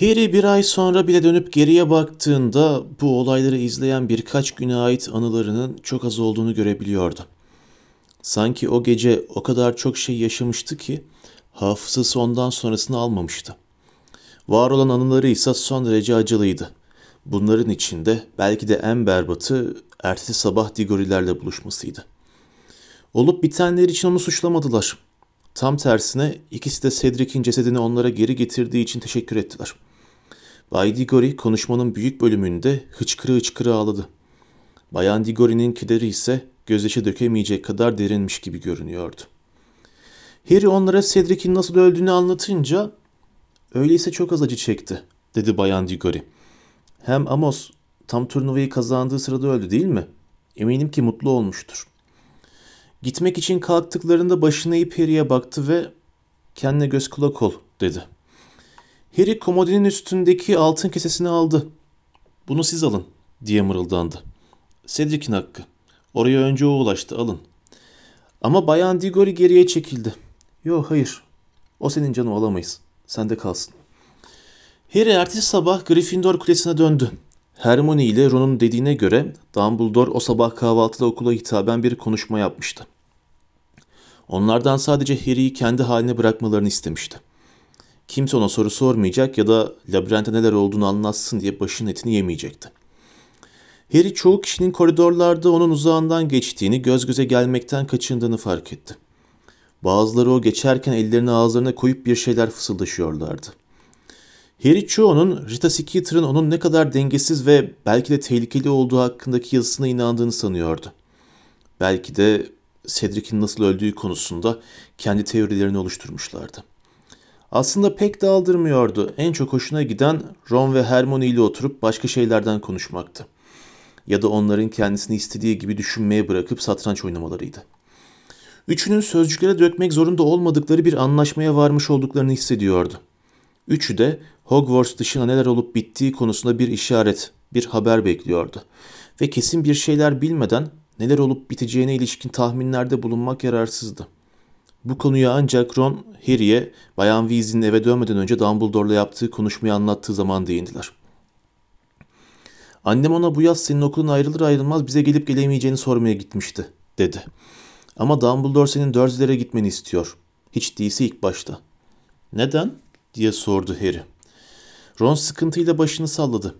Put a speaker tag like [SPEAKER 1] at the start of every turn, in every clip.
[SPEAKER 1] Harry bir ay sonra bile dönüp geriye baktığında bu olayları izleyen birkaç güne ait anılarının çok az olduğunu görebiliyordu. Sanki o gece o kadar çok şey yaşamıştı ki hafızası ondan sonrasını almamıştı. Var olan anıları ise son derece acılıydı. Bunların içinde belki de en berbatı ertesi sabah Digorilerle buluşmasıydı. Olup bitenler için onu suçlamadılar. Tam tersine ikisi de Cedric'in cesedini onlara geri getirdiği için teşekkür ettiler. Bay Diggory konuşmanın büyük bölümünde hıçkırı hıçkırı ağladı. Bayan Diggory'nin kederi ise gözyaşı dökemeyecek kadar derinmiş gibi görünüyordu. Harry onlara Cedric'in nasıl öldüğünü anlatınca öyleyse çok az acı çekti dedi Bayan Diggory. Hem Amos tam turnuvayı kazandığı sırada öldü değil mi? Eminim ki mutlu olmuştur. Gitmek için kalktıklarında başını eğip baktı ve kendine göz kulak ol dedi. Harry komodinin üstündeki altın kesesini aldı. Bunu siz alın diye mırıldandı. Cedric'in hakkı. Oraya önce o ulaştı alın. Ama Bayan Diggory geriye çekildi. Yok hayır. O senin canı olamayız. Sende kalsın. Harry ertesi sabah Gryffindor kulesine döndü. Hermione ile Ron'un dediğine göre Dumbledore o sabah kahvaltıda okula hitaben bir konuşma yapmıştı. Onlardan sadece Harry'i kendi haline bırakmalarını istemişti. Kimse ona soru sormayacak ya da labirentte neler olduğunu anlatsın diye başının etini yemeyecekti. Harry çoğu kişinin koridorlarda onun uzağından geçtiğini, göz göze gelmekten kaçındığını fark etti. Bazıları o geçerken ellerini ağızlarına koyup bir şeyler fısıldaşıyorlardı. Harry çoğunun Rita Skeeter'ın onun ne kadar dengesiz ve belki de tehlikeli olduğu hakkındaki yazısına inandığını sanıyordu. Belki de Cedric'in nasıl öldüğü konusunda kendi teorilerini oluşturmuşlardı. Aslında pek de aldırmıyordu. En çok hoşuna giden Ron ve Hermione ile oturup başka şeylerden konuşmaktı. Ya da onların kendisini istediği gibi düşünmeye bırakıp satranç oynamalarıydı. Üçünün sözcüklere dökmek zorunda olmadıkları bir anlaşmaya varmış olduklarını hissediyordu. Üçü de Hogwarts dışına neler olup bittiği konusunda bir işaret, bir haber bekliyordu. Ve kesin bir şeyler bilmeden neler olup biteceğine ilişkin tahminlerde bulunmak yararsızdı. Bu konuyu ancak Ron, Harry'e Bayan Weasley'nin eve dönmeden önce Dumbledore'la yaptığı konuşmayı anlattığı zaman değindiler. Annem ona bu yaz senin okulun ayrılır ayrılmaz bize gelip gelemeyeceğini sormaya gitmişti, dedi. Ama Dumbledore senin Dursley'lere gitmeni istiyor. Hiç değilse ilk başta. Neden? diye sordu Harry. Ron sıkıntıyla başını salladı.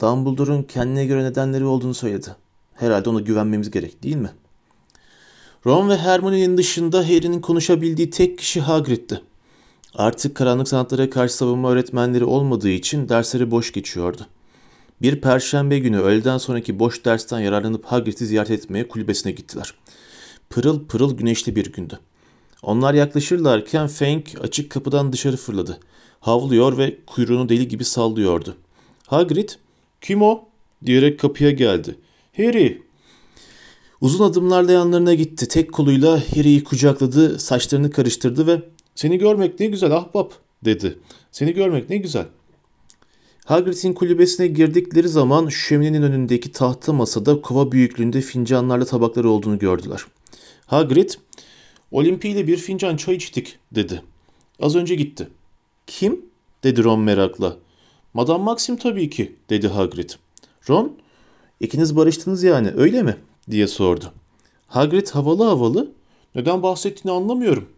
[SPEAKER 1] Dumbledore'un kendine göre nedenleri olduğunu söyledi. Herhalde ona güvenmemiz gerek değil mi? Ron ve Hermione'nin dışında Harry'nin konuşabildiği tek kişi Hagrid'ti. Artık karanlık sanatlara karşı savunma öğretmenleri olmadığı için dersleri boş geçiyordu. Bir perşembe günü öğleden sonraki boş dersten yararlanıp Hagrid'i ziyaret etmeye kulübesine gittiler. Pırıl pırıl güneşli bir gündü. Onlar yaklaşırlarken Fang açık kapıdan dışarı fırladı. Havlıyor ve kuyruğunu deli gibi sallıyordu. Hagrid, kim o? diyerek kapıya geldi. Harry. Uzun adımlarla yanlarına gitti. Tek koluyla Harry'i kucakladı, saçlarını karıştırdı ve ''Seni görmek ne güzel ahbap'' dedi. ''Seni görmek ne güzel.'' Hagrid'in kulübesine girdikleri zaman şöminenin önündeki tahta masada kova büyüklüğünde fincanlarla tabakları olduğunu gördüler. Hagrid, Olimpi ile bir fincan çay içtik dedi. Az önce gitti. Kim? dedi Ron merakla. Madame Maxim tabii ki dedi Hagrid. Ron, ikiniz barıştınız yani öyle mi? Diye sordu. Hagrid havalı havalı, neden bahsettiğini anlamıyorum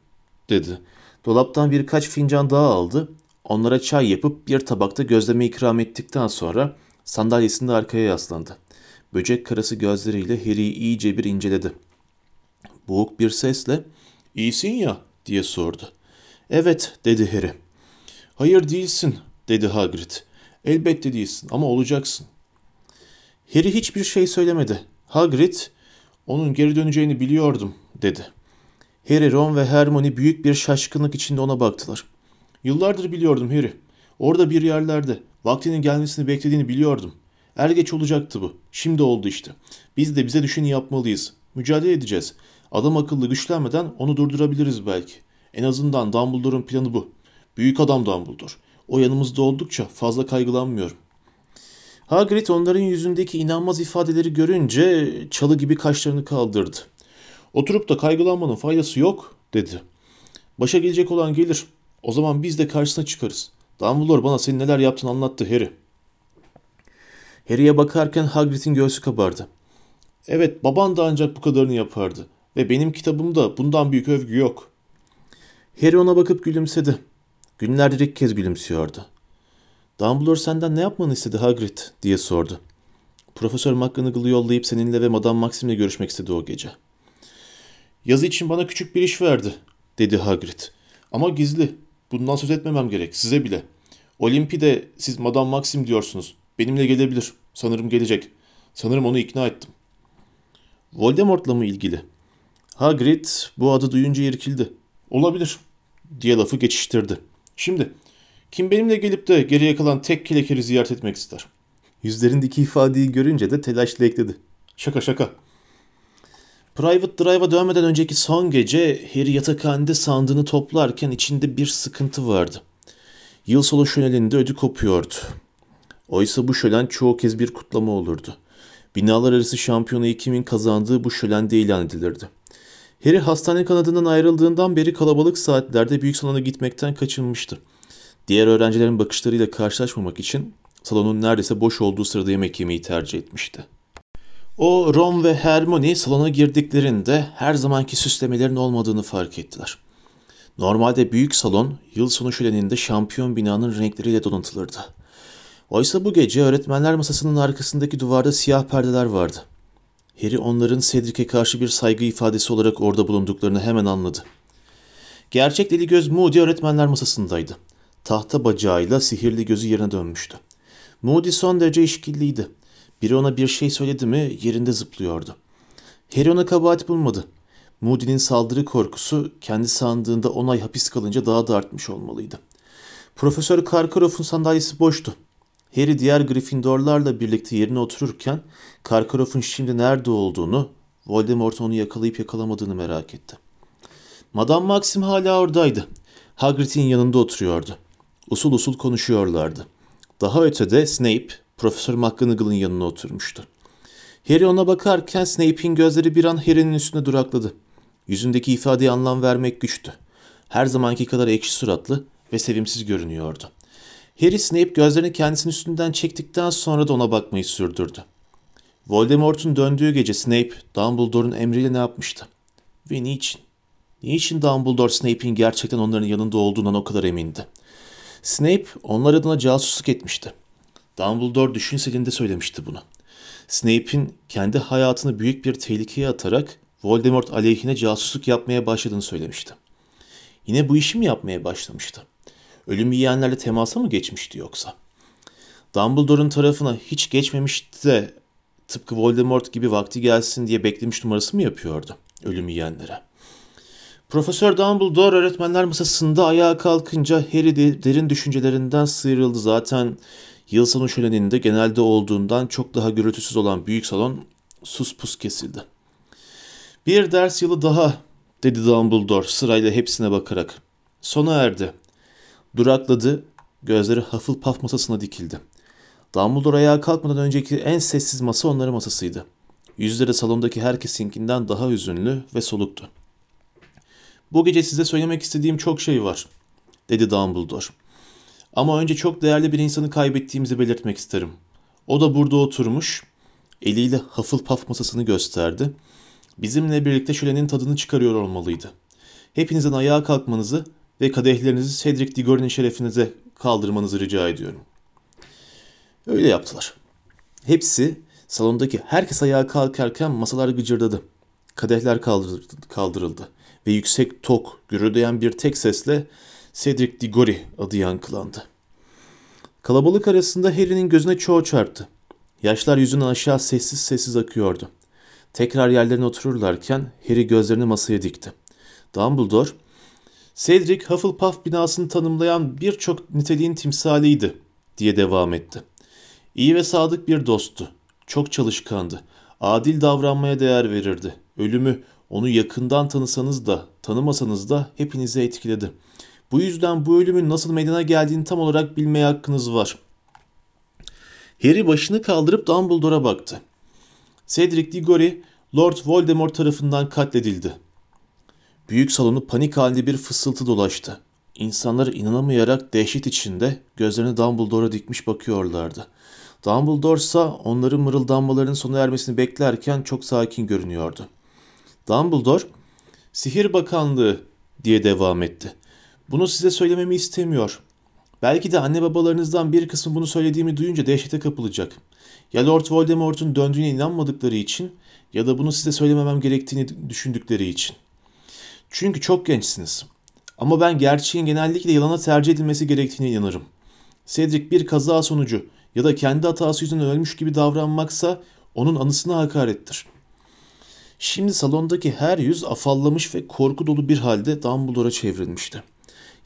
[SPEAKER 1] dedi. Dolaptan birkaç fincan daha aldı. Onlara çay yapıp bir tabakta gözleme ikram ettikten sonra sandalyesinde arkaya yaslandı. Böcek karası gözleriyle Harry'i iyice bir inceledi. Boğuk bir sesle İyisin ya diye sordu. Evet dedi Harry. Hayır değilsin dedi Hagrid. Elbette değilsin ama olacaksın. Harry hiçbir şey söylemedi. Hagrid onun geri döneceğini biliyordum dedi. Harry, Ron ve Hermione büyük bir şaşkınlık içinde ona baktılar. Yıllardır biliyordum Harry. Orada bir yerlerde vaktinin gelmesini beklediğini biliyordum. Er geç olacaktı bu. Şimdi oldu işte. Biz de bize düşeni yapmalıyız. Mücadele edeceğiz. Adam akıllı güçlenmeden onu durdurabiliriz belki. En azından Dumbledore'un planı bu. Büyük adam Dumbledore. O yanımızda oldukça fazla kaygılanmıyorum. Hagrid onların yüzündeki inanmaz ifadeleri görünce çalı gibi kaşlarını kaldırdı. Oturup da kaygılanmanın faydası yok dedi. Başa gelecek olan gelir. O zaman biz de karşısına çıkarız. Dumbledore bana senin neler yaptığını anlattı Harry. Harry'e bakarken Hagrid'in göğsü kabardı. Evet baban da ancak bu kadarını yapardı. Ve benim kitabımda bundan büyük övgü yok. Harry ona bakıp gülümsedi. Günlerdir ilk kez gülümsüyordu. Dumbledore senden ne yapmanı istedi Hagrid diye sordu. Profesör McGonagall'ı yollayıp seninle ve Madame Maxim'le görüşmek istedi o gece. Yazı için bana küçük bir iş verdi, dedi Hagrid. Ama gizli. Bundan söz etmemem gerek, size bile. Olimpi'de siz Madame Maxim diyorsunuz. Benimle gelebilir. Sanırım gelecek. Sanırım onu ikna ettim. Voldemort'la mı ilgili? Hagrid bu adı duyunca irkildi. Olabilir, diye lafı geçiştirdi. Şimdi, kim benimle gelip de geriye kalan tek kilekeri ziyaret etmek ister? Yüzlerindeki ifadeyi görünce de telaşla ekledi. Şaka şaka. Private Drive'a dönmeden önceki son gece Harry yatakhanede sandığını toplarken içinde bir sıkıntı vardı. Yıl sonu şöleninde ödü kopuyordu. Oysa bu şölen çoğu kez bir kutlama olurdu. Binalar arası şampiyonayı kimin kazandığı bu şölende ilan edilirdi. Harry hastane kanadından ayrıldığından beri kalabalık saatlerde büyük salona gitmekten kaçınmıştı. Diğer öğrencilerin bakışlarıyla karşılaşmamak için salonun neredeyse boş olduğu sırada yemek yemeyi tercih etmişti. O, Ron ve Hermione salona girdiklerinde her zamanki süslemelerin olmadığını fark ettiler. Normalde büyük salon yıl sonu şöleninde şampiyon binanın renkleriyle donatılırdı. Oysa bu gece öğretmenler masasının arkasındaki duvarda siyah perdeler vardı. Harry onların Cedric'e karşı bir saygı ifadesi olarak orada bulunduklarını hemen anladı. Gerçek deli göz Moody öğretmenler masasındaydı. Tahta bacağıyla sihirli gözü yerine dönmüştü. Moody son derece işkilliydi. Biri ona bir şey söyledi mi yerinde zıplıyordu. Harry ona kabahat bulmadı. Moody'nin saldırı korkusu kendi sandığında 10 ay hapis kalınca daha da artmış olmalıydı. Profesör Karkaroff'un sandalyesi boştu. Harry diğer Gryffindorlarla birlikte yerine otururken Karkaroff'un şimdi nerede olduğunu, Voldemort onu yakalayıp yakalamadığını merak etti. Madame Maxim hala oradaydı. Hagrid'in yanında oturuyordu. Usul usul konuşuyorlardı. Daha ötede Snape, Profesör McGonagall'ın yanına oturmuştu. Harry ona bakarken Snape'in gözleri bir an Harry'nin üstüne durakladı. Yüzündeki ifadeye anlam vermek güçtü. Her zamanki kadar ekşi suratlı ve sevimsiz görünüyordu. Harry Snape gözlerini kendisinin üstünden çektikten sonra da ona bakmayı sürdürdü. Voldemort'un döndüğü gece Snape, Dumbledore'un emriyle ne yapmıştı? Ve niçin? Niçin Dumbledore Snape'in gerçekten onların yanında olduğundan o kadar emindi? Snape onlar adına casusluk etmişti. Dumbledore düşünselinde söylemişti bunu. Snape'in kendi hayatını büyük bir tehlikeye atarak Voldemort aleyhine casusluk yapmaya başladığını söylemişti. Yine bu işi mi yapmaya başlamıştı? Ölüm yiyenlerle temasa mı geçmişti yoksa? Dumbledore'un tarafına hiç geçmemişti de tıpkı Voldemort gibi vakti gelsin diye beklemiş numarası mı yapıyordu ölüm yiyenlere? Profesör Dumbledore öğretmenler masasında ayağa kalkınca Harry de derin düşüncelerinden sıyrıldı. Zaten yıl sonu şöleninde genelde olduğundan çok daha gürültüsüz olan büyük salon sus pus kesildi. Bir ders yılı daha dedi Dumbledore sırayla hepsine bakarak. Sona erdi. Durakladı, gözleri Hufflepuff masasına dikildi. Dumbledore ayağa kalkmadan önceki en sessiz masa onların masasıydı. Yüzleri salondaki herkesinkinden daha hüzünlü ve soluktu. Bu gece size söylemek istediğim çok şey var, dedi Dumbledore. Ama önce çok değerli bir insanı kaybettiğimizi belirtmek isterim. O da burada oturmuş, eliyle Hufflepuff masasını gösterdi. Bizimle birlikte şölenin tadını çıkarıyor olmalıydı. Hepinizin ayağa kalkmanızı ve kadehlerinizi Cedric Diggory'nin şerefinize kaldırmanızı rica ediyorum. Öyle yaptılar. Hepsi salondaki herkes ayağa kalkarken masalar gıcırdadı. Kadehler kaldırıldı, ve yüksek tok gürüldeyen bir tek sesle Cedric Diggory adı yankılandı. Kalabalık arasında Harry'nin gözüne çoğu çarptı. Yaşlar yüzünden aşağı sessiz sessiz akıyordu. Tekrar yerlerine otururlarken Harry gözlerini masaya dikti. Dumbledore, Cedric Hufflepuff binasını tanımlayan birçok niteliğin timsaliydi diye devam etti. İyi ve sadık bir dosttu. Çok çalışkandı. Adil davranmaya değer verirdi. Ölümü onu yakından tanısanız da tanımasanız da hepinizi etkiledi. Bu yüzden bu ölümün nasıl meydana geldiğini tam olarak bilmeye hakkınız var. Harry başını kaldırıp Dumbledore'a baktı. Cedric Diggory, Lord Voldemort tarafından katledildi. Büyük salonu panik halinde bir fısıltı dolaştı. İnsanlar inanamayarak dehşet içinde gözlerini Dumbledore'a dikmiş bakıyorlardı. Dumbledore ise onların mırıldanmalarının sona ermesini beklerken çok sakin görünüyordu. Dumbledore, Sihir Bakanlığı diye devam etti. Bunu size söylememi istemiyor. Belki de anne babalarınızdan bir kısmı bunu söylediğimi duyunca dehşete kapılacak. Ya Lord Voldemort'un döndüğüne inanmadıkları için ya da bunu size söylememem gerektiğini düşündükleri için. Çünkü çok gençsiniz. Ama ben gerçeğin genellikle yalana tercih edilmesi gerektiğine inanırım. Cedric bir kaza sonucu ya da kendi hatası yüzünden ölmüş gibi davranmaksa onun anısına hakarettir. Şimdi salondaki her yüz afallamış ve korku dolu bir halde Dumbledore'a çevrilmişti.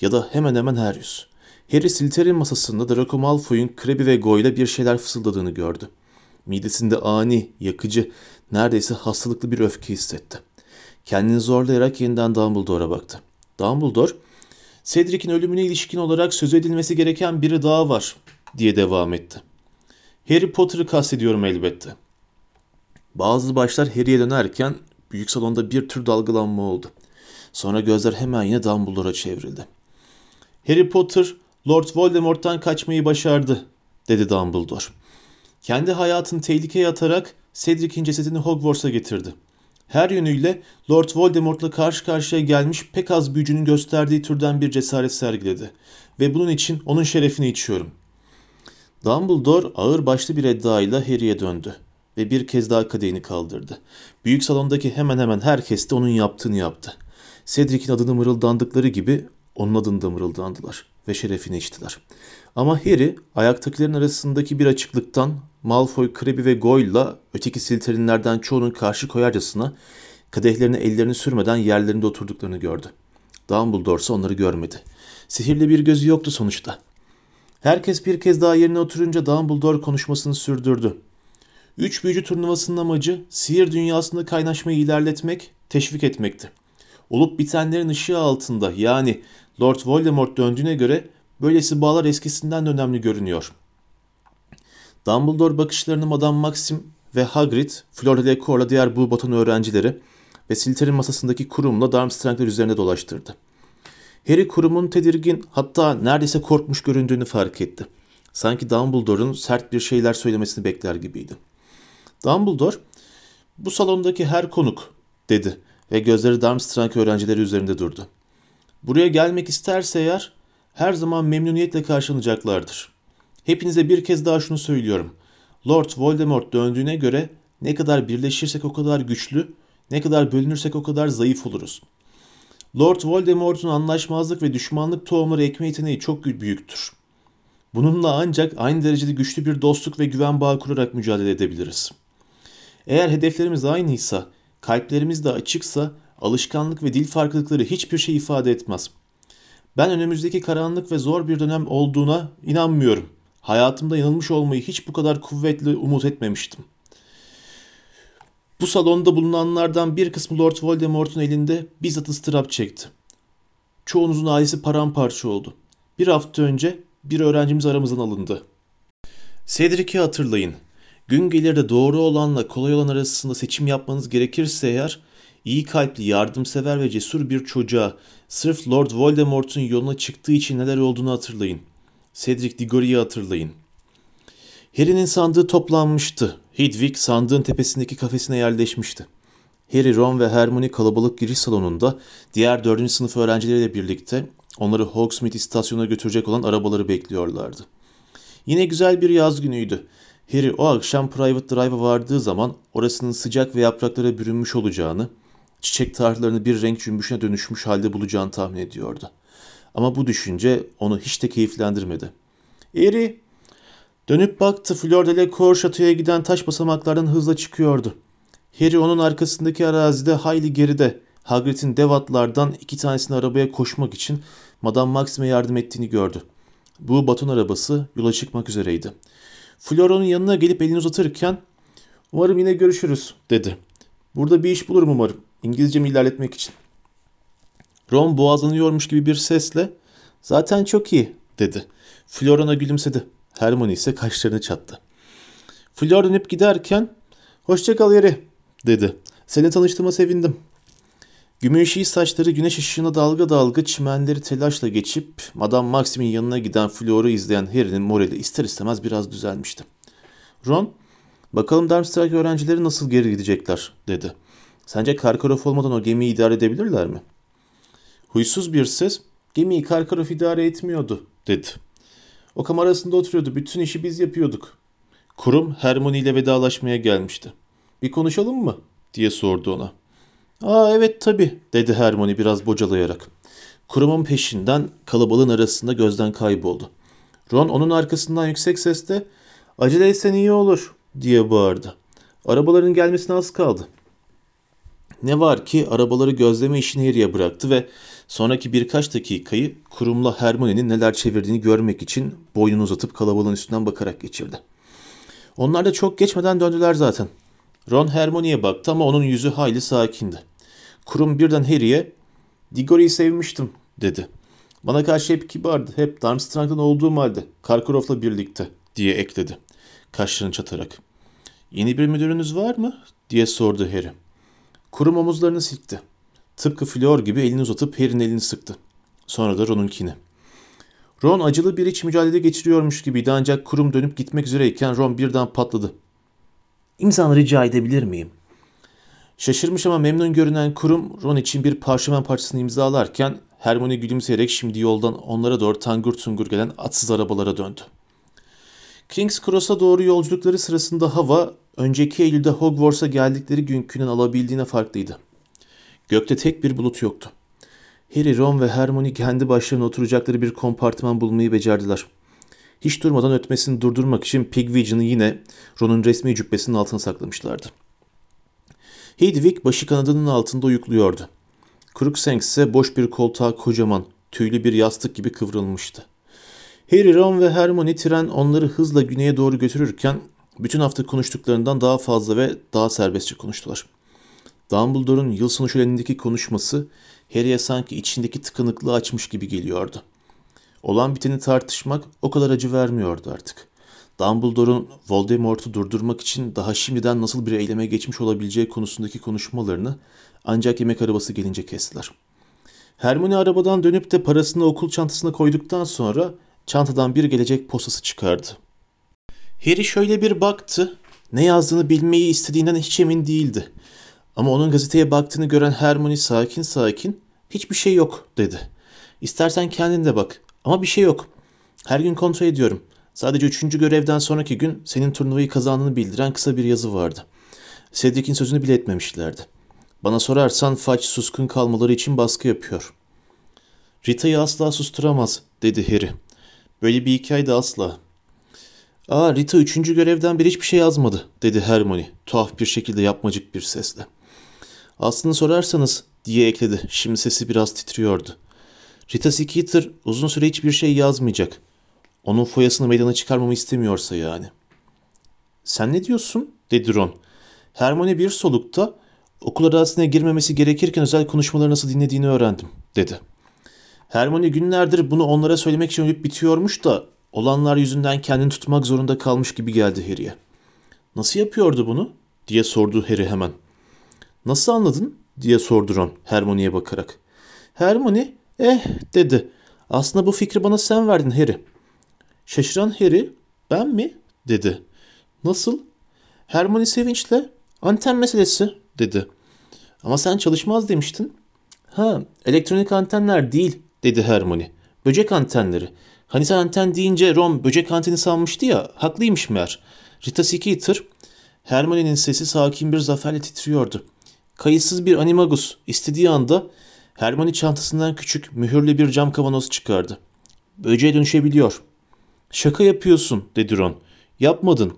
[SPEAKER 1] Ya da hemen hemen her yüz. Harry Slytherin masasında Draco Malfoy'un Krabby ve Goyle bir şeyler fısıldadığını gördü. Midesinde ani, yakıcı, neredeyse hastalıklı bir öfke hissetti. Kendini zorlayarak yeniden Dumbledore'a baktı. Dumbledore, Cedric'in ölümüne ilişkin olarak söz edilmesi gereken biri daha var diye devam etti. Harry Potter'ı kastediyorum elbette. Bazı başlar Harry'e dönerken büyük salonda bir tür dalgalanma oldu. Sonra gözler hemen yine Dumbledore'a çevrildi. Harry Potter, Lord Voldemort'tan kaçmayı başardı, dedi Dumbledore. Kendi hayatını tehlikeye atarak Cedric'in cesedini Hogwarts'a getirdi. Her yönüyle Lord Voldemort'la karşı karşıya gelmiş pek az büyücünün gösterdiği türden bir cesaret sergiledi. Ve bunun için onun şerefini içiyorum. Dumbledore ağır başlı bir edayla Harry'e döndü ve bir kez daha kadehini kaldırdı. Büyük salondaki hemen hemen herkes de onun yaptığını yaptı. Cedric'in adını mırıldandıkları gibi onun adını da mırıldandılar ve şerefini içtiler. Ama Harry ayaktakilerin arasındaki bir açıklıktan Malfoy, Crabbe ve Goyle'la öteki Slytherinlerden çoğunun karşı koyarcasına kadehlerine ellerini sürmeden yerlerinde oturduklarını gördü. Dumbledore ise onları görmedi. Sihirli bir gözü yoktu sonuçta. Herkes bir kez daha yerine oturunca Dumbledore konuşmasını sürdürdü. Üç büyücü turnuvasının amacı sihir dünyasında kaynaşmayı ilerletmek, teşvik etmekti. Olup bitenlerin ışığı altında yani Lord Voldemort döndüğüne göre böylesi bağlar eskisinden de önemli görünüyor. Dumbledore bakışlarını Madame Maxim ve Hagrid, Fleur Delacour'la diğer bu batan öğrencileri ve Slytherin masasındaki kurumla Durmstrangler üzerine dolaştırdı. Harry kurumun tedirgin hatta neredeyse korkmuş göründüğünü fark etti. Sanki Dumbledore'un sert bir şeyler söylemesini bekler gibiydi. Dumbledore, bu salondaki her konuk dedi ve gözleri Durmstrang öğrencileri üzerinde durdu. Buraya gelmek isterse eğer her zaman memnuniyetle karşılanacaklardır. Hepinize bir kez daha şunu söylüyorum. Lord Voldemort döndüğüne göre ne kadar birleşirsek o kadar güçlü, ne kadar bölünürsek o kadar zayıf oluruz. Lord Voldemort'un anlaşmazlık ve düşmanlık tohumları ekme yeteneği çok büyüktür. Bununla ancak aynı derecede güçlü bir dostluk ve güven bağı kurarak mücadele edebiliriz. Eğer hedeflerimiz aynıysa, kalplerimiz de açıksa alışkanlık ve dil farklılıkları hiçbir şey ifade etmez. Ben önümüzdeki karanlık ve zor bir dönem olduğuna inanmıyorum. Hayatımda yanılmış olmayı hiç bu kadar kuvvetli umut etmemiştim. Bu salonda bulunanlardan bir kısmı Lord Voldemort'un elinde bizzat ıstırap çekti. Çoğunuzun ailesi paramparça oldu. Bir hafta önce bir öğrencimiz aramızdan alındı. Cedric'i hatırlayın. Gün gelir de doğru olanla kolay olan arasında seçim yapmanız gerekirse eğer iyi kalpli, yardımsever ve cesur bir çocuğa sırf Lord Voldemort'un yoluna çıktığı için neler olduğunu hatırlayın. Cedric Diggory'i hatırlayın. Harry'nin sandığı toplanmıştı. Hedwig sandığın tepesindeki kafesine yerleşmişti. Harry, Ron ve Hermione kalabalık giriş salonunda diğer dördüncü sınıf öğrencileriyle birlikte onları Hogsmeade istasyonuna götürecek olan arabaları bekliyorlardı. Yine güzel bir yaz günüydü. Harry o akşam Private Drive'a vardığı zaman orasının sıcak ve yapraklara bürünmüş olacağını, çiçek tarlalarını bir renk cümbüşüne dönüşmüş halde bulacağını tahmin ediyordu. Ama bu düşünce onu hiç de keyiflendirmedi. Harry dönüp baktı Fleur de la şatoya giden taş basamaklardan hızla çıkıyordu. Harry onun arkasındaki arazide hayli geride Hagrid'in dev atlardan iki tanesini arabaya koşmak için Madame Maxim'e yardım ettiğini gördü. Bu baton arabası yola çıkmak üzereydi. Fleur onun yanına gelip elini uzatırken ''Umarım yine görüşürüz'' dedi. ''Burada bir iş bulurum umarım. İngilizcemi ilerletmek için.'' Ron boğazlanıyormuş gibi bir sesle ''Zaten çok iyi'' dedi. Fleur ona gülümsedi. Hermione ise kaşlarını çattı. Fleur dönüp giderken ''Hoşça kal Harry'' dedi. ''Seni tanıştığıma sevindim.'' Gümüşi saçları güneş ışığına dalga dalga çimenleri telaşla geçip Madame Maxim'in yanına giden Fleur'u izleyen Harry'nin morali ister istemez biraz düzelmişti. Ron, bakalım Darmstadt öğrencileri nasıl geri gidecekler dedi. Sence Karkaroff olmadan o gemiyi idare edebilirler mi? Huysuz bir ses, gemiyi Karkaroff idare etmiyordu dedi. O kamerasında oturuyordu, bütün işi biz yapıyorduk. Kurum Hermione ile vedalaşmaya gelmişti. Bir konuşalım mı? diye sordu ona. Aa evet tabii dedi Hermione biraz bocalayarak. Kurumun peşinden kalabalığın arasında gözden kayboldu. Ron onun arkasından yüksek sesle acele etsen iyi olur diye bağırdı. Arabaların gelmesine az kaldı. Ne var ki arabaları gözleme işini Harry'e bıraktı ve sonraki birkaç dakikayı kurumla Hermione'nin neler çevirdiğini görmek için boynunu uzatıp kalabalığın üstünden bakarak geçirdi. Onlar da çok geçmeden döndüler zaten. Ron Hermione'ye baktı ama onun yüzü hayli sakindi. Kurum birden Harry'e Diggory'i sevmiştim dedi. Bana karşı hep kibardı, hep Darmstrang'dan olduğum halde Karkaroff'la birlikte diye ekledi. Kaşlarını çatarak. Yeni bir müdürünüz var mı? diye sordu Harry. Kurum omuzlarını silkti. Tıpkı Fleur gibi elini uzatıp Harry'nin elini sıktı. Sonra da Ron'unkini. Ron acılı bir iç mücadele geçiriyormuş gibiydi ancak kurum dönüp gitmek üzereyken Ron birden patladı. İmzanı rica edebilir miyim? Şaşırmış ama memnun görünen kurum Ron için bir parşömen parçasını imzalarken Hermione gülümseyerek şimdi yoldan onlara doğru tangur tungur gelen atsız arabalara döndü. King's Cross'a doğru yolculukları sırasında hava önceki Eylül'de Hogwarts'a geldikleri günkünden alabildiğine farklıydı. Gökte tek bir bulut yoktu. Harry, Ron ve Hermione kendi başlarına oturacakları bir kompartıman bulmayı becerdiler. Hiç durmadan ötmesini durdurmak için Pigwidgeon'ı yine Ron'un resmi cübbesinin altına saklamışlardı. Hedwig başı kanadının altında uyukluyordu. Crookshanks ise boş bir koltuğa kocaman, tüylü bir yastık gibi kıvrılmıştı. Harry, Ron ve Hermione tren onları hızla güneye doğru götürürken bütün hafta konuştuklarından daha fazla ve daha serbestçe konuştular. Dumbledore'un yıl sonu şölenindeki konuşması Harry'e sanki içindeki tıkanıklığı açmış gibi geliyordu. Olan biteni tartışmak o kadar acı vermiyordu artık. Dumbledore'un Voldemort'u durdurmak için daha şimdiden nasıl bir eyleme geçmiş olabileceği konusundaki konuşmalarını ancak yemek arabası gelince kestiler. Hermione arabadan dönüp de parasını okul çantasına koyduktan sonra çantadan bir gelecek postası çıkardı. Harry şöyle bir baktı. Ne yazdığını bilmeyi istediğinden hiç emin değildi. Ama onun gazeteye baktığını gören Hermione sakin sakin hiçbir şey yok dedi. İstersen kendin de bak ama bir şey yok. Her gün kontrol ediyorum. Sadece üçüncü görevden sonraki gün senin turnuvayı kazandığını bildiren kısa bir yazı vardı. Cedric'in sözünü bile etmemişlerdi. Bana sorarsan Fudge suskun kalmaları için baskı yapıyor. Rita'yı asla susturamaz dedi Harry. Böyle bir hikaye de asla. Aa Rita üçüncü görevden beri hiçbir şey yazmadı dedi Hermione tuhaf bir şekilde yapmacık bir sesle. Aslını sorarsanız diye ekledi. Şimdi sesi biraz titriyordu. Rita Skeeter uzun süre hiçbir şey yazmayacak. Onun foyasını meydana çıkarmamı istemiyorsa yani. Sen ne diyorsun? dedi Ron. Hermione bir solukta okul arasına girmemesi gerekirken özel konuşmaları nasıl dinlediğini öğrendim dedi. Hermione günlerdir bunu onlara söylemek için ölüp bitiyormuş da olanlar yüzünden kendini tutmak zorunda kalmış gibi geldi Harry'e. Nasıl yapıyordu bunu? diye sordu Harry hemen. Nasıl anladın? diye sordu Ron Hermione'ye bakarak. Hermione eh dedi. Aslında bu fikri bana sen verdin Harry. Şaşıran Harry ben mi? dedi. Nasıl? Hermione sevinçle anten meselesi dedi. Ama sen çalışmaz demiştin. Ha elektronik antenler değil dedi Hermione. Böcek antenleri. Hani sen anten deyince Ron böcek anteni sanmıştı ya haklıymış meğer. Rita Skeeter Hermione'nin sesi sakin bir zaferle titriyordu. Kayıtsız bir animagus istediği anda Hermione çantasından küçük mühürlü bir cam kavanoz çıkardı. Böceğe dönüşebiliyor. Şaka yapıyorsun dedi Ron. Yapmadın.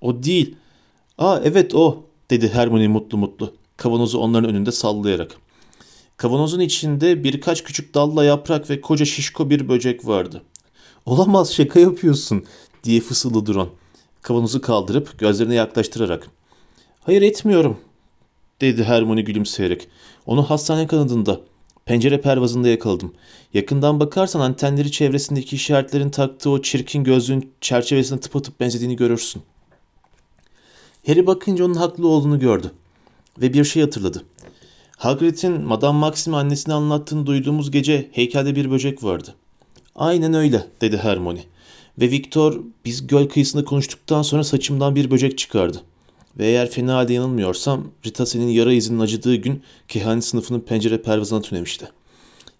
[SPEAKER 1] O değil. Aa evet o dedi Hermione mutlu mutlu. Kavanozu onların önünde sallayarak. Kavanozun içinde birkaç küçük dalla yaprak ve koca şişko bir böcek vardı. Olamaz şaka yapıyorsun diye fısıldadı Ron. Kavanozu kaldırıp gözlerine yaklaştırarak. Hayır etmiyorum dedi Hermione gülümseyerek. Onu hastane kanadında, pencere pervazında yakaladım. Yakından bakarsan antenleri çevresindeki işaretlerin taktığı o çirkin gözlüğün çerçevesine tıpatıp benzediğini görürsün. Harry bakınca onun haklı olduğunu gördü ve bir şey hatırladı. Hagrid'in Madame Maxim annesine anlattığını duyduğumuz gece heykelde bir böcek vardı. Aynen öyle dedi Hermione. Ve Victor biz göl kıyısında konuştuktan sonra saçımdan bir böcek çıkardı. Ve eğer fena halde yanılmıyorsam Rita senin yara izinin acıdığı gün kehanet sınıfının pencere pervazına tünemişti.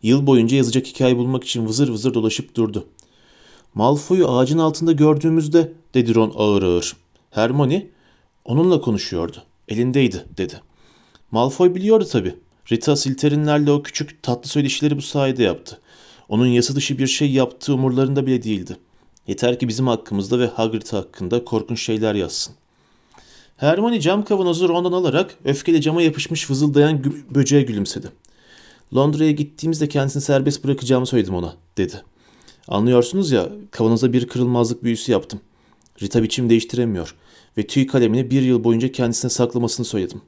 [SPEAKER 1] Yıl boyunca yazacak hikaye bulmak için vızır vızır dolaşıp durdu. Malfoy'u ağacın altında gördüğümüzde dedi Ron ağır ağır. Hermione onunla konuşuyordu. Elindeydi dedi. Malfoy biliyordu tabii. Rita Silterinlerle o küçük tatlı söyleşileri bu sayede yaptı. Onun yasa dışı bir şey yaptığı umurlarında bile değildi. Yeter ki bizim hakkımızda ve Hagrid hakkında korkunç şeyler yazsın. Hermione cam kavanozu Ron'dan alarak öfkeyle cama yapışmış vızıldayan gü- böceğe gülümsedi. Londra'ya gittiğimizde kendisini serbest bırakacağımı söyledim ona, dedi. Anlıyorsunuz ya, kavanoza bir kırılmazlık büyüsü yaptım. Rita biçim değiştiremiyor ve tüy kalemini bir yıl boyunca kendisine saklamasını söyledim.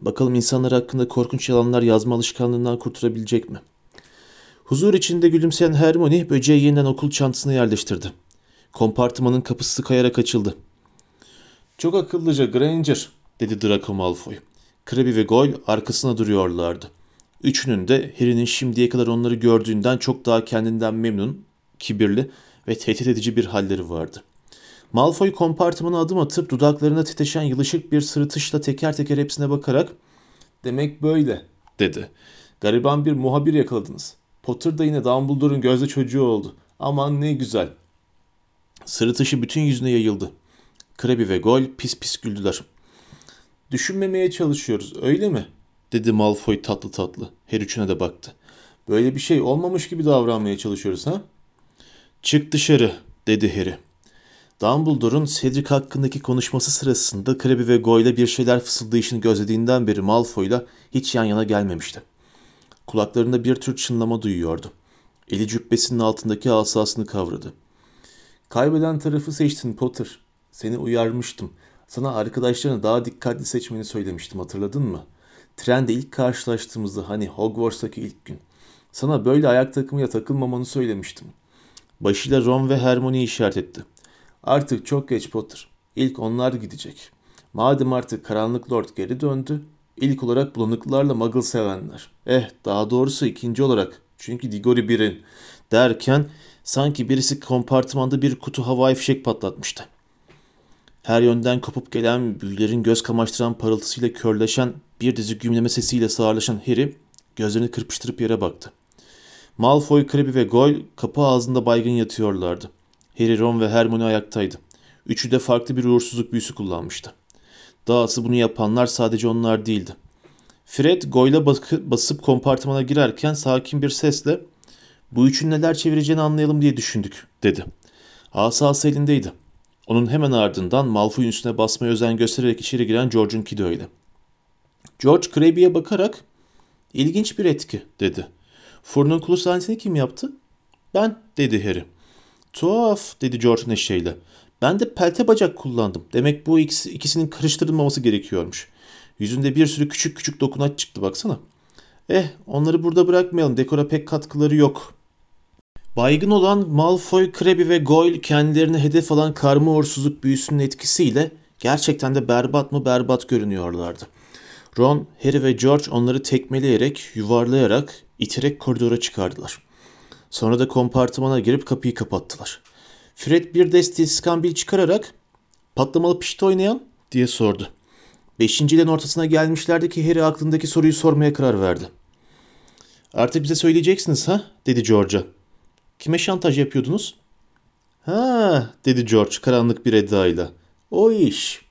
[SPEAKER 1] Bakalım insanlar hakkında korkunç yalanlar yazma alışkanlığından kurtulabilecek mi? Huzur içinde gülümseyen Hermione böceği yeniden okul çantasına yerleştirdi. Kompartımanın kapısı kayarak açıldı. Çok akıllıca Granger, dedi Draco Malfoy. Krabby ve Goyle arkasına duruyorlardı. Üçünün de Harry'nin şimdiye kadar onları gördüğünden çok daha kendinden memnun, kibirli ve tehdit edici bir halleri vardı. Malfoy kompartımana adım atıp dudaklarına titreşen yılışık bir sırıtışla teker teker hepsine bakarak ''Demek böyle'' dedi. ''Gariban bir muhabir yakaladınız. Potter da yine Dumbledore'un gözde çocuğu oldu. Aman ne güzel.'' Sırıtışı bütün yüzüne yayıldı. Krabby ve Goyle pis pis güldüler. ''Düşünmemeye çalışıyoruz öyle mi?'' dedi Malfoy tatlı tatlı. Her üçüne de baktı. ''Böyle bir şey olmamış gibi davranmaya çalışıyoruz ha?'' ''Çık dışarı'' dedi Harry. Dumbledore'un Cedric hakkındaki konuşması sırasında Krabby ve Goyle bir şeyler fısıldayışını gözlediğinden beri Malfoy'la hiç yan yana gelmemişti. Kulaklarında bir tür çınlama duyuyordu. Eli cübbesinin altındaki asasını kavradı. Kaybeden tarafı seçtin Potter. Seni uyarmıştım. Sana arkadaşlarını daha dikkatli seçmeni söylemiştim hatırladın mı? Trende ilk karşılaştığımızda hani Hogwarts'taki ilk gün. Sana böyle ayak takımıya takılmamanı söylemiştim. Başıyla Ron ve Hermione'yi işaret etti. Artık çok geç Potter. İlk onlar gidecek. Madem artık karanlık lord geri döndü, ilk olarak bulanıklarla muggle sevenler. Eh daha doğrusu ikinci olarak. Çünkü Diggory birin. Derken sanki birisi kompartımanda bir kutu havai fişek patlatmıştı. Her yönden kopup gelen büyülerin göz kamaştıran parıltısıyla körleşen bir dizi gümleme sesiyle sağırlaşan Harry gözlerini kırpıştırıp yere baktı. Malfoy, Crabbe ve Goyle kapı ağzında baygın yatıyorlardı. Harry, Ron ve Hermione ayaktaydı. Üçü de farklı bir uğursuzluk büyüsü kullanmıştı. Dahası bunu yapanlar sadece onlar değildi. Fred, Goyle'a basıp kompartımana girerken sakin bir sesle ''Bu üçün neler çevireceğini anlayalım diye düşündük.'' dedi. Asası elindeydi. Onun hemen ardından Malfoy'un üstüne basmaya özen göstererek içeri giren George'unki de öyle. George Crabbe'ye bakarak ''İlginç bir etki.'' dedi. ''Furnun kulu sahnesini kim yaptı?'' ''Ben.'' dedi Harry. Tuhaf dedi George neşeyle. Ben de pelte bacak kullandım. Demek bu ikisi, ikisinin karıştırılmaması gerekiyormuş. Yüzünde bir sürü küçük küçük dokunaç çıktı baksana. Eh onları burada bırakmayalım. Dekora pek katkıları yok. Baygın olan Malfoy, Crabbe ve Goyle kendilerine hedef alan karma uğursuzluk büyüsünün etkisiyle gerçekten de berbat mı berbat görünüyorlardı. Ron, Harry ve George onları tekmeleyerek, yuvarlayarak, iterek koridora çıkardılar. Sonra da kompartımana girip kapıyı kapattılar. Fred bir deste iskambil çıkararak patlamalı pişti oynayan diye sordu. Beşinciden ortasına gelmişlerdi ki Harry aklındaki soruyu sormaya karar verdi. Artık bize söyleyeceksiniz ha dedi George'a. Kime şantaj yapıyordunuz? Ha dedi George karanlık bir edayla. O iş.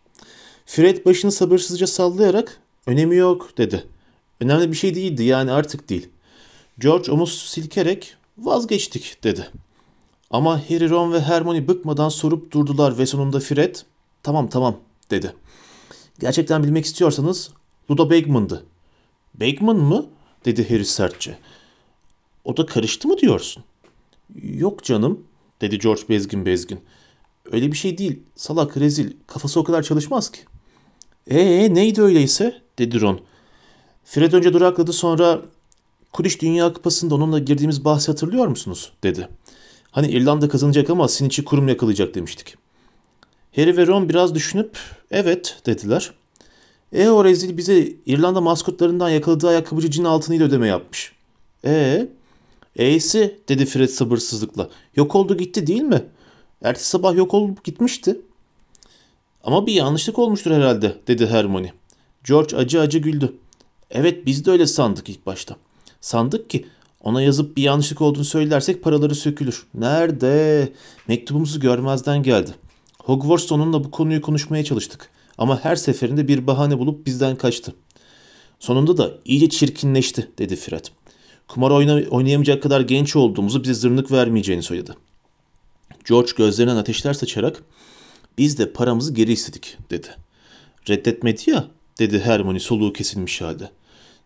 [SPEAKER 1] Fred başını sabırsızca sallayarak önemi yok dedi. Önemli bir şey değildi yani artık değil. George omuz silkerek vazgeçtik dedi. Ama Harry, Ron ve Hermione bıkmadan sorup durdular ve sonunda Fred tamam tamam dedi. Gerçekten bilmek istiyorsanız Ludo Bagman'dı. Bagman mı? dedi Harry sertçe. O da karıştı mı diyorsun? Yok canım dedi George bezgin bezgin. Öyle bir şey değil. Salak, rezil. Kafası o kadar çalışmaz ki. Ee neydi öyleyse? dedi Ron. Fred önce durakladı sonra Kudiş Dünya Kupası'nda onunla girdiğimiz bahsi hatırlıyor musunuz? dedi. Hani İrlanda kazanacak ama Siniç'i kurum yakalayacak demiştik. Harry ve Ron biraz düşünüp evet dediler. E o rezil bize İrlanda maskotlarından yakaladığı ayakkabıcı cin altınıyla ödeme yapmış. E E'si dedi Fred sabırsızlıkla. Yok oldu gitti değil mi? Ertesi sabah yok olup gitmişti. Ama bir yanlışlık olmuştur herhalde dedi Hermione. George acı acı güldü. Evet biz de öyle sandık ilk başta. Sandık ki ona yazıp bir yanlışlık olduğunu söylersek paraları sökülür. Nerede? Mektubumuzu görmezden geldi. Hogwarts onunla bu konuyu konuşmaya çalıştık. Ama her seferinde bir bahane bulup bizden kaçtı. Sonunda da iyice çirkinleşti dedi Fred. Kumar oyna oynayamayacak kadar genç olduğumuzu bize zırnık vermeyeceğini söyledi. George gözlerinden ateşler saçarak biz de paramızı geri istedik dedi. Reddetmedi ya dedi Hermione soluğu kesilmiş halde.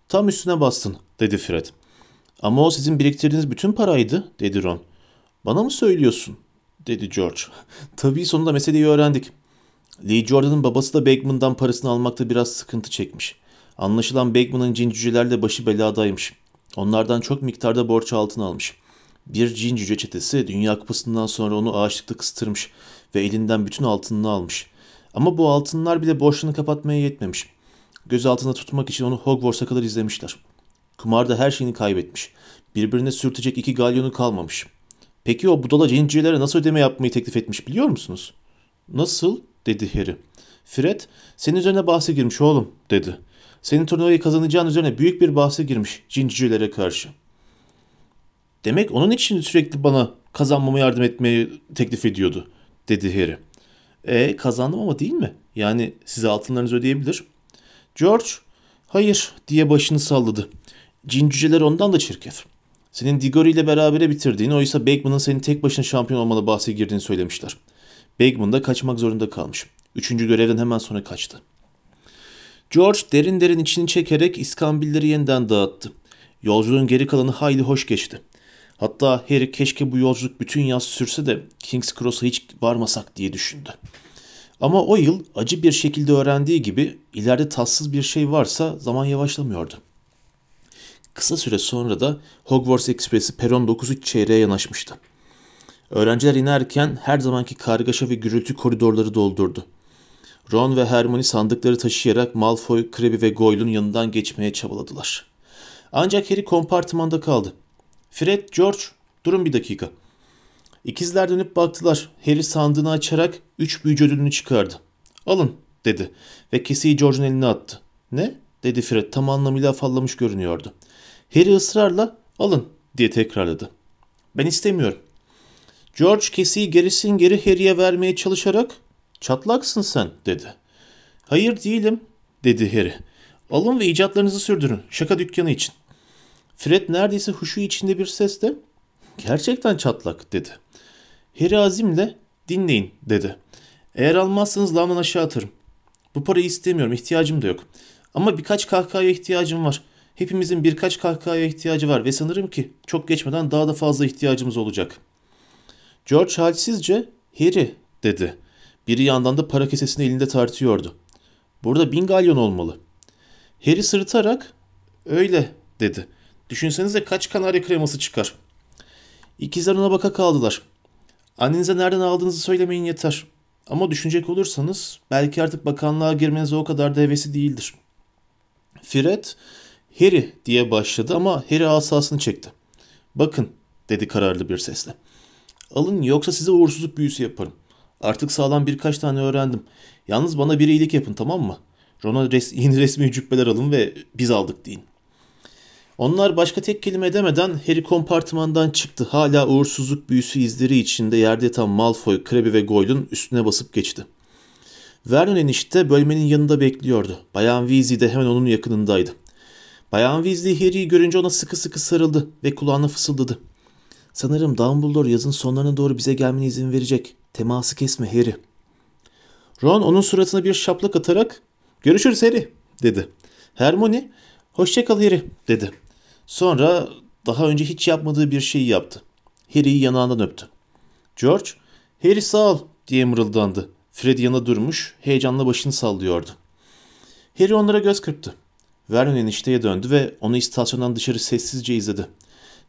[SPEAKER 1] Tam üstüne bastın dedi Fred. Ama o sizin biriktirdiğiniz bütün paraydı dedi Ron. Bana mı söylüyorsun dedi George. Tabii sonunda meseleyi öğrendik. Lee Jordan'ın babası da Bagman'dan parasını almakta biraz sıkıntı çekmiş. Anlaşılan Bagman'ın cin cücelerle başı beladaymış. Onlardan çok miktarda borç altın almış. Bir cin cüce çetesi Dünya Kupası'ndan sonra onu ağaçlıkta kıstırmış ve elinden bütün altınını almış. Ama bu altınlar bile borçlarını kapatmaya yetmemiş. Göz altında tutmak için onu Hogwarts'a kadar izlemişler. Kumarda her şeyini kaybetmiş. Birbirine sürtecek iki galyonu kalmamış. Peki o budala cincilere nasıl ödeme yapmayı teklif etmiş biliyor musunuz? Nasıl? dedi Harry. Fred, senin üzerine bahse girmiş oğlum, dedi. Senin turnuvayı kazanacağın üzerine büyük bir bahse girmiş cincicilere karşı. Demek onun için sürekli bana kazanmama yardım etmeyi teklif ediyordu, dedi Harry. E kazandım ama değil mi? Yani size altınlarınızı ödeyebilir. George, hayır diye başını salladı. Cin ondan da çirkef. Senin Diggory ile berabere bitirdiğin oysa Bagman'ın senin tek başına şampiyon olmalı bahse girdiğini söylemişler. Bagman da kaçmak zorunda kalmış. Üçüncü görevden hemen sonra kaçtı. George derin derin içini çekerek iskambilleri yeniden dağıttı. Yolculuğun geri kalanı hayli hoş geçti. Hatta Harry keşke bu yolculuk bütün yaz sürse de King's Cross'a hiç varmasak diye düşündü. Ama o yıl acı bir şekilde öğrendiği gibi ileride tatsız bir şey varsa zaman yavaşlamıyordu. Kısa süre sonra da Hogwarts Ekspresi peron 9'u çeyreğe yanaşmıştı. Öğrenciler inerken her zamanki kargaşa ve gürültü koridorları doldurdu. Ron ve Hermione sandıkları taşıyarak Malfoy, Crabbe ve Goyle'un yanından geçmeye çabaladılar. Ancak Harry kompartımanda kaldı. Fred, George, durun bir dakika. İkizler dönüp baktılar. Harry sandığını açarak üç büyücü ödülünü çıkardı. Alın, dedi ve keseyi George'un eline attı. Ne? dedi Fred tam anlamıyla afallamış görünüyordu. Harry ısrarla alın diye tekrarladı. Ben istemiyorum. George keseyi gerisin geri Harry'e vermeye çalışarak çatlaksın sen dedi. Hayır değilim dedi Harry. Alın ve icatlarınızı sürdürün şaka dükkanı için. Fred neredeyse huşu içinde bir sesle gerçekten çatlak dedi. Harry azimle dinleyin dedi. Eğer almazsanız lavdan aşağı atarım. Bu parayı istemiyorum ihtiyacım da yok. Ama birkaç kahkahaya ihtiyacım var. Hepimizin birkaç kahkahaya ihtiyacı var ve sanırım ki çok geçmeden daha da fazla ihtiyacımız olacak. George halsizce Harry dedi. Biri yandan da para kesesini elinde tartıyordu. Burada bin galyon olmalı. Harry sırıtarak öyle dedi. Düşünsenize kaç kanarya kreması çıkar. İkizler ona baka kaldılar. Annenize nereden aldığınızı söylemeyin yeter. Ama düşünecek olursanız belki artık bakanlığa girmenize o kadar da hevesi değildir. Fred, Harry diye başladı ama Harry asasını çekti. Bakın dedi kararlı bir sesle. Alın yoksa size uğursuzluk büyüsü yaparım. Artık sağlam birkaç tane öğrendim. Yalnız bana bir iyilik yapın tamam mı? Ron'a res yeni resmi cübbeler alın ve biz aldık deyin. Onlar başka tek kelime demeden Harry kompartımandan çıktı. Hala uğursuzluk büyüsü izleri içinde yerde yatan Malfoy, Crabbe ve Goyle'un üstüne basıp geçti. Vernon enişte bölmenin yanında bekliyordu. Bayan Weasley de hemen onun yakınındaydı. Bayan Weasley Harry'i görünce ona sıkı sıkı sarıldı ve kulağına fısıldadı. Sanırım Dumbledore yazın sonlarına doğru bize gelmene izin verecek. Teması kesme Harry. Ron onun suratına bir şaplak atarak ''Görüşürüz Harry'' dedi. Hermione ''Hoşça kal Harry'' dedi. Sonra daha önce hiç yapmadığı bir şeyi yaptı. Harry'i yanağından öptü. George, ''Harry sağ ol'' diye mırıldandı. Fred yana durmuş, heyecanla başını sallıyordu. Harry onlara göz kırptı. Vernon enişteye döndü ve onu istasyondan dışarı sessizce izledi.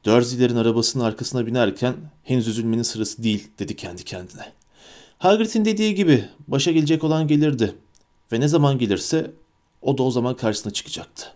[SPEAKER 1] Dursley'lerin arabasının arkasına binerken henüz üzülmenin sırası değil dedi kendi kendine. Hagrid'in dediği gibi başa gelecek olan gelirdi. Ve ne zaman gelirse O da o zaman karşısına çıkacaktı.